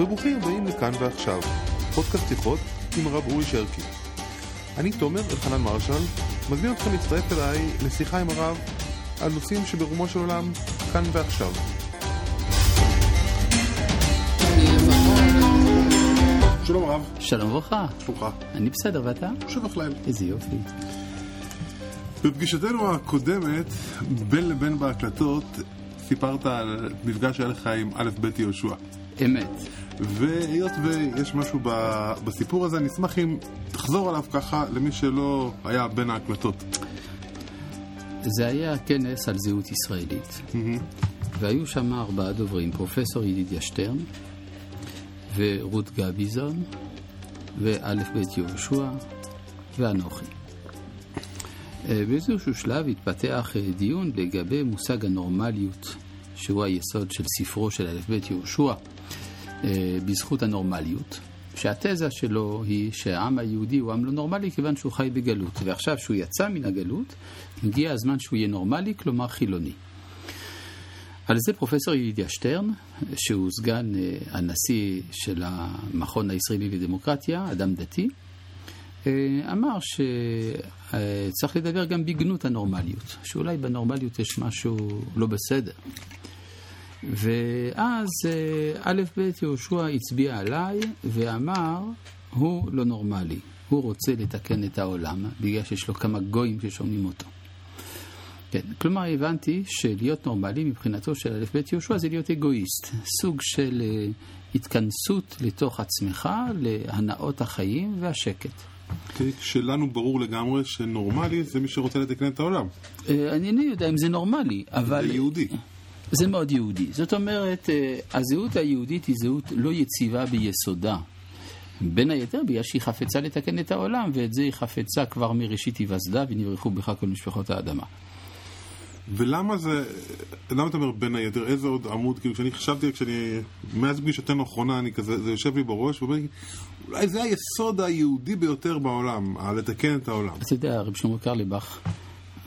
וברוכים הבאים לכאן ועכשיו, פודקאסט שיחות עם הרב אורי שרקי. אני תומר אלחנן מרשל, מזמין אתכם להצטרף אליי לשיחה עם הרב על נושאים שברומו של עולם כאן ועכשיו. שלום הרב, שלום וברכה, שלומך. אני בסדר ואתה? שבח לאל. איזה יופי. בפגישתנו הקודמת, בין לבין בהקלטות, סיפרת על מפגש שהיה לך עם א' ב' יהושע. אמת. והיות ויש משהו ב- בסיפור הזה, אני אשמח אם תחזור עליו ככה למי שלא היה בין ההקלטות. זה היה כנס על זהות ישראלית, והיו שם ארבעה דוברים, פרופסור ידידיה שטרן, ורות גביזון, וא' ב' יהושע, ואנוכי. אה, באיזשהו שלב התפתח אה, דיון לגבי מושג הנורמליות, שהוא היסוד של ספרו של א' ב' יהושע, בזכות הנורמליות. שהתזה שלו היא שהעם היהודי הוא עם לא נורמלי כיוון שהוא חי בגלות, ועכשיו שהוא יצא מן הגלות, הגיע הזמן שהוא יהיה נורמלי, כלומר חילוני. על זה פרופסור ידידיה שטרן, שהוא סגן אה, הנשיא של המכון הישראלי לדמוקרטיה, אדם דתי, אה, אמר שצריך לדבר גם בגנות הנורמליות, שאולי בנורמליות יש משהו לא בסדר. ואז אה, א' ב' יהושע הצביע עליי ואמר, הוא לא נורמלי, הוא רוצה לתקן את העולם, בגלל שיש לו כמה גויים ששומעים אותו. כן, כלומר הבנתי שלהיות נורמלי מבחינתו של א' ב' יהושע זה להיות אגואיסט, סוג של אה, התכנסות לתוך עצמך, להנאות החיים והשקט. שלנו ברור לגמרי שנורמלי זה מי שרוצה לתקן את העולם. אה, אני אינני יודע אם זה נורמלי, אבל... זה יהודי. זה מאוד יהודי. זאת אומרת, אה, הזהות היהודית היא זהות לא יציבה ביסודה. בין היתר בגלל שהיא חפצה לתקן את העולם, ואת זה היא חפצה כבר מראשית היווסדה, ונברכו בך כל משפחות האדמה. ולמה זה, למה אתה אומר בין היתר, איזה עוד עמוד, כאילו כשאני חשבתי, כשאני, מאז פגישתנו האחרונה, אני כזה, זה יושב לי בראש, ואומר לי, אולי זה היסוד היהודי ביותר בעולם, לתקן את העולם. אתה יודע, רב שלמה קרליבך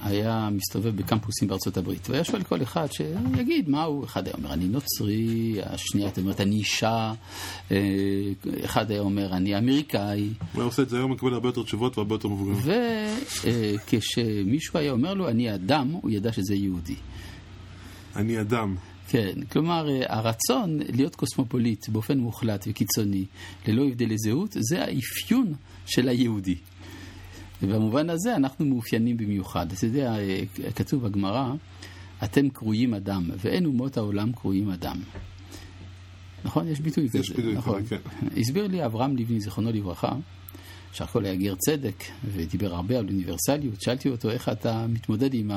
היה מסתובב בקמפוסים בארצות הברית, והיה שואל כל אחד שיגיד מה הוא, אחד היה אומר אני נוצרי, השנייה הייתה אומרת אני אישה, אה, אחד היה אומר אני אמריקאי, הוא היה עושה את זה היום, מקבל הרבה יותר תשובות והרבה יותר מבוגרים. וכשמישהו היה אומר לו אני אדם, הוא ידע שזה יהודי. אני אדם. כן, כלומר אה, הרצון להיות קוסמופוליט באופן מוחלט וקיצוני, ללא הבדלי זהות, זה האפיון של היהודי. ובמובן הזה אנחנו מאופיינים במיוחד. אתה יודע, כתוב בגמרא, אתם קרויים אדם, ואין אומות העולם קרויים אדם. נכון? יש ביטוי כזה. יש ביטוי נכון. כזה, כן. הסביר לי אברהם לבני, זיכרונו לברכה, שהכל היה גר צדק, ודיבר הרבה על אוניברסליות. שאלתי אותו, איך אתה מתמודד עם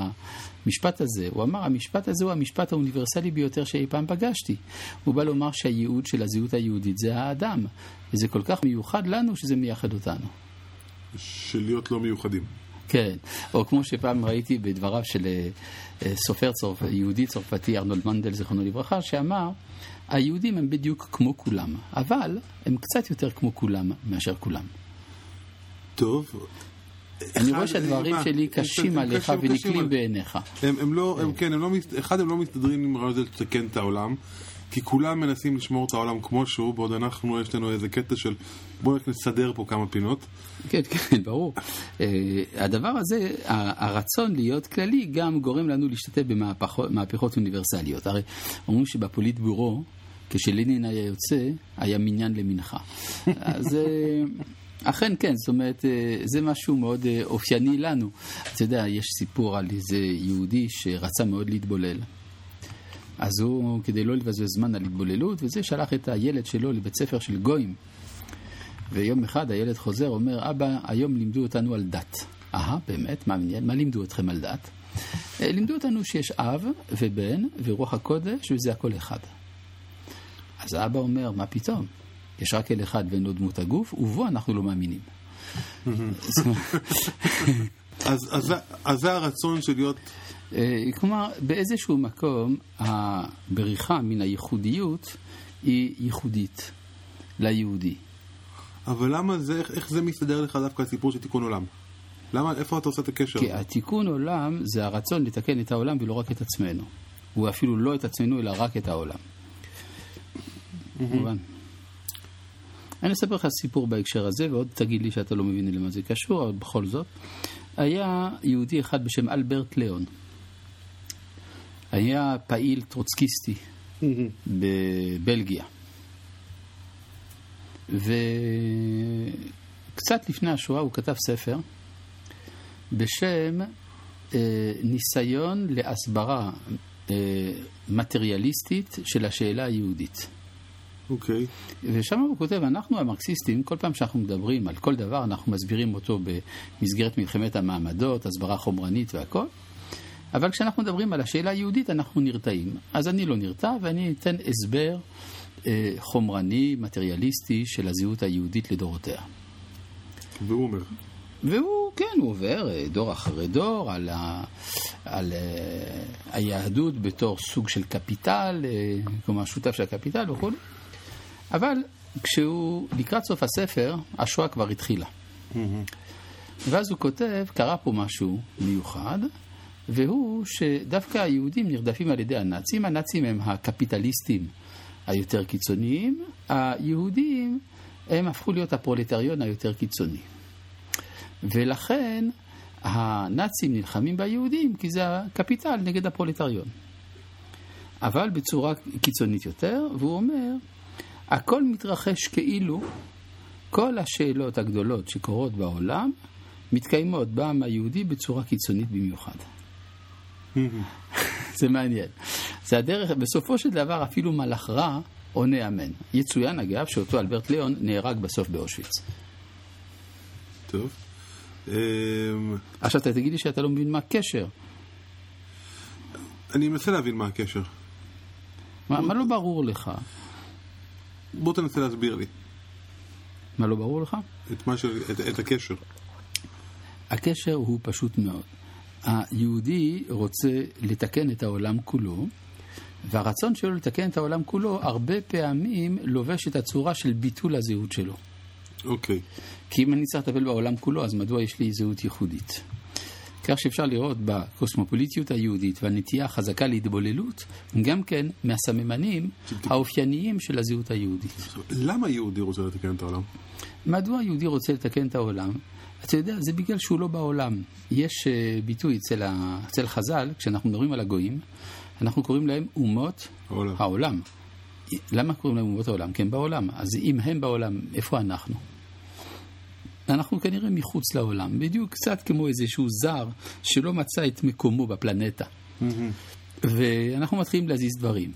המשפט הזה? הוא אמר, המשפט הזה הוא המשפט האוניברסלי ביותר שאי פעם פגשתי. הוא בא לומר שהייעוד של הזהות היהודית זה האדם, וזה כל כך מיוחד לנו שזה מייחד אותנו. של להיות לא מיוחדים. כן, או כמו שפעם ראיתי בדבריו של אה, אה, סופר צרפ... יהודי צרפתי ארנולד מנדל, זיכרונו לברכה, שאמר, היהודים הם בדיוק כמו כולם, אבל הם קצת יותר כמו כולם מאשר כולם. טוב. אני רואה שהדברים מה, שלי קשים הם עליך ונקלים בעיניך. הם, הם לא, הם כן, הם לא, אחד הם לא מסתדרים עם הרעיון הזה לתקן את העולם, כי כולם מנסים לשמור את העולם כמו שהוא, בעוד אנחנו, יש לנו איזה קטע של בואו נסדר פה כמה פינות. כן, כן, ברור. אה, הדבר הזה, הרצון להיות כללי, גם גורם לנו להשתתף במהפכות אוניברסליות. הרי אומרים שבפוליטבורו, כשלנין היה יוצא, היה מניין למנחה. אז אה, אכן כן, זאת אומרת, אה, זה משהו מאוד אופייני לנו. אתה יודע, יש סיפור על איזה יהודי שרצה מאוד להתבולל. אז הוא, כדי לא לבזבז זמן על התבוללות, וזה שלח את הילד שלו לבית ספר של גויים. ויום אחד הילד חוזר, אומר, אבא, היום לימדו אותנו על דת. אהה, באמת? מה? מה לימדו אתכם על דת? "אה, לימדו אותנו שיש אב ובן ורוח הקודש וזה הכל אחד. אז האבא אומר, מה פתאום? יש רק אל אחד ואין לו דמות הגוף, ובו אנחנו לא מאמינים. אז, אז, אז זה הרצון של להיות, כלומר, באיזשהו מקום, הבריחה מן הייחודיות היא ייחודית ליהודי. אבל למה זה, איך, איך זה מסתדר לך דווקא הסיפור של תיקון עולם? למה, איפה אתה עושה את הקשר? כי? התיקון עולם זה הרצון לתקן את העולם ולא רק את עצמנו. הוא אפילו לא את עצמנו, אלא רק את העולם. מובן. אני אספר לך סיפור בהקשר הזה, ועוד תגיד לי שאתה לא מבין למה זה קשור, אבל בכל זאת. היה יהודי אחד בשם אלברט ליאון. היה פעיל טרוצקיסטי בבלגיה. וקצת לפני השואה הוא כתב ספר בשם אה, ניסיון להסברה אה, מטריאליסטית של השאלה היהודית. אוקיי. ושם הוא כותב, אנחנו המרקסיסטים, כל פעם שאנחנו מדברים על כל דבר, אנחנו מסבירים אותו במסגרת מלחמת המעמדות, הסברה חומרנית והכל. אבל כשאנחנו מדברים על השאלה היהודית, אנחנו נרתעים. אז אני לא נרתע, ואני אתן הסבר אה, חומרני, מטריאליסטי, של הזהות היהודית לדורותיה. והוא אומר. והוא, כן, הוא עובר אה, דור אחרי דור על, ה, על uh, היהדות בתור סוג של קפיטל, uh, כלומר שותף של הקפיטל וכו'. אבל כשהוא, לקראת סוף הספר, השואה כבר התחילה. ואז הוא כותב, קרה פה משהו מיוחד, והוא שדווקא היהודים נרדפים על ידי הנאצים, הנאצים הם הקפיטליסטים היותר קיצוניים, היהודים הם הפכו להיות הפרולטריון היותר קיצוני. ולכן הנאצים נלחמים ביהודים כי זה הקפיטל נגד הפרולטריון. אבל בצורה קיצונית יותר, והוא אומר, הכל מתרחש כאילו כל השאלות הגדולות שקורות בעולם מתקיימות בעם היהודי בצורה קיצונית במיוחד. זה מעניין. זה הדרך, בסופו של דבר אפילו מלאך רע עונה אמן. יצוין אגב שאותו אלברט ליאון נהרג בסוף באושוויץ. טוב. אמ, עכשיו אתה תגיד לי שאתה לא מבין מה הקשר. אני מנסה להבין מה הקשר. מה, מה לא ברור לך? בוא תנסה להסביר לי. מה לא ברור לך? את, ש... את, את הקשר. הקשר הוא פשוט מאוד. היהודי רוצה לתקן את העולם כולו, והרצון שלו לתקן את העולם כולו הרבה פעמים לובש את הצורה של ביטול הזהות שלו. אוקיי. כי אם אני צריך לטפל בעולם כולו, אז מדוע יש לי זהות ייחודית? כך שאפשר לראות בקוסמופוליטיות היהודית והנטייה החזקה להתבוללות, גם כן מהסממנים האופייניים של הזהות היהודית. למה יהודי רוצה לתקן את העולם? מדוע יהודי רוצה לתקן את העולם? אתה יודע, זה בגלל שהוא לא בעולם. יש uh, ביטוי אצל, ה... אצל חז"ל, כשאנחנו מדברים על הגויים, אנחנו קוראים להם אומות העולם. העולם. למה קוראים להם אומות העולם? כי הם בעולם. אז אם הם בעולם, איפה אנחנו? אנחנו כנראה מחוץ לעולם, בדיוק קצת כמו איזשהו זר שלא מצא את מקומו בפלנטה. ואנחנו מתחילים להזיז דברים.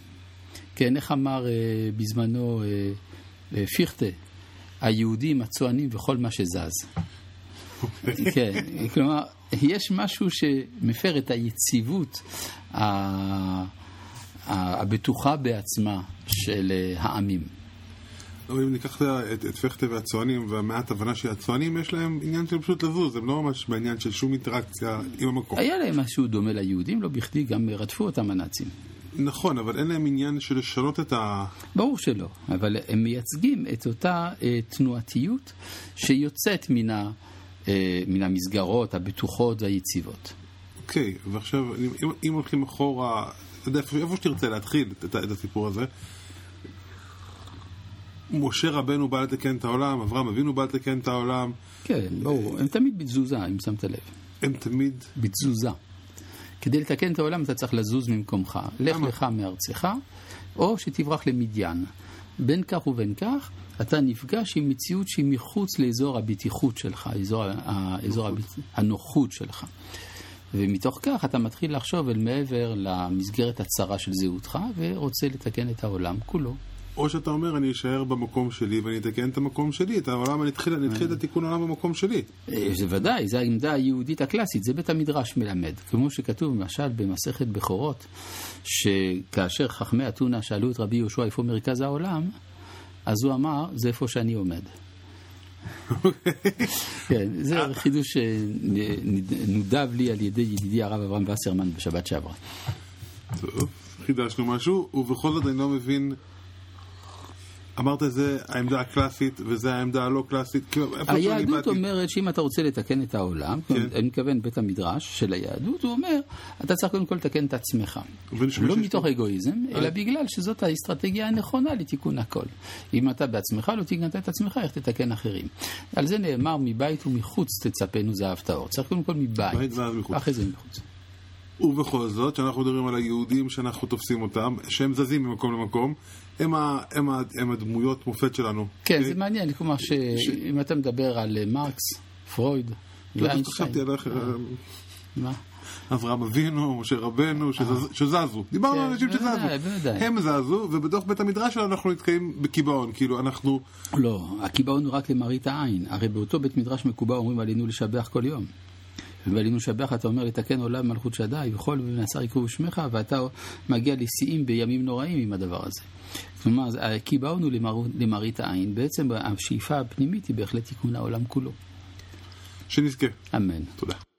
כן, איך אמר אה, בזמנו אה, אה, פיכטה, היהודים, הצוענים וכל מה שזז. כן, כלומר, יש משהו שמפר את היציבות הבטוחה בעצמה של אה, העמים. אם ניקח את, את פכטה והצוענים והמעט הבנה שהצוענים יש להם עניין של פשוט לזוז, הם לא ממש בעניין של שום אינטראקציה עם המקום. היה להם משהו דומה ליהודים, לא בכדי גם רדפו אותם הנאצים. נכון, אבל אין להם עניין של לשנות את ה... ברור שלא, אבל הם מייצגים את אותה אה, תנועתיות שיוצאת מן, ה, מן המסגרות הבטוחות והיציבות. אוקיי, ועכשיו, אם, אם הולכים אחורה, אתה יודע, איפה, שתרצה להתחיל את, את הסיפור הזה, משה רבנו בא לתקן את העולם, אברהם אבינו בא לתקן את העולם. כן, ברור, הם תמיד בתזוזה, אם שמת לב. הם תמיד... בתזוזה. כדי לתקן את העולם אתה צריך לזוז ממקומך. לך? לך מארצך, או שתברח למדיין. בין כך ובין כך, אתה נפגש עם מציאות שהיא מחוץ לאזור הבטיחות שלך, אזור, ה- אזור הביט... הנוחות שלך. ומתוך כך אתה מתחיל לחשוב אל מעבר למסגרת הצרה של זהותך, ורוצה לתקן את העולם כולו. או שאתה אומר, אני אשאר במקום שלי ואני אתקן את המקום שלי, את העולם, אני אתחיל, אני אתחיל את התיקון העולם במקום שלי. אה, זה ודאי, זו העמדה היהודית הקלאסית, זה בית המדרש מלמד. כמו שכתוב למשל במסכת בכורות, שכאשר חכמי אתונה שאלו את רבי יהושע איפה מרכז העולם, אז הוא אמר, זה איפה שאני עומד. כן, זה חידוש שנודב לי על ידי ידידי הרב אברהם וסרמן בשבת שעברה. טוב, חידשנו משהו, ובכל זאת אני לא מבין אמרת זה העמדה הקלאסית וזה העמדה הלא קלאסית. כאילו, היהדות אומרת שאם אתה רוצה לתקן את העולם, כן. אני מתכוון בית המדרש של היהדות, הוא אומר, אתה צריך קודם כל לתקן את עצמך. לא מתוך אגואיזם, אלא בגלל שזאת האסטרטגיה הנכונה לתיקון הכל. אם אתה בעצמך לא תיקנת את עצמך, איך תתקן אחרים? על זה נאמר, מבית ומחוץ תצפנו זהב טהור. צריך קודם כל מבית. ואחרי זה מחוץ. ובכל זאת, כשאנחנו מדברים על היהודים שאנחנו תופסים אותם, שהם זזים ממקום למקום, הם, ה, הם, ה, הם הדמויות מופת שלנו. כן? זה מעניין, כלומר שאם אתה מדבר על אה, מרקס, פרויד, לא ואיינשטיין, על איך- מה? אברהם אבינו, משה רבנו, שזז, שזזו. דיברנו כן, על אנשים בוודאי, שזזו. הם זזו, ובתוך בית המדרש שלנו אנחנו נתקעים בקיבעון. כאילו, אנחנו... לא, הקיבעון הוא רק למראית העין. הרי באותו בית מדרש מקובע אומרים עלינו לשבח כל יום. ועלינו לשבח אתה אומר לתקן עולם מלכות שדי, וכל מנסר יקראו שמך, ואתה מגיע לשיאים בימים נוראים עם הדבר הזה. כלומר, הקיבעון הוא למר... למראית העין. בעצם השאיפה הפנימית היא בהחלט תיקון העולם כולו. שנזכה. אמן. תודה.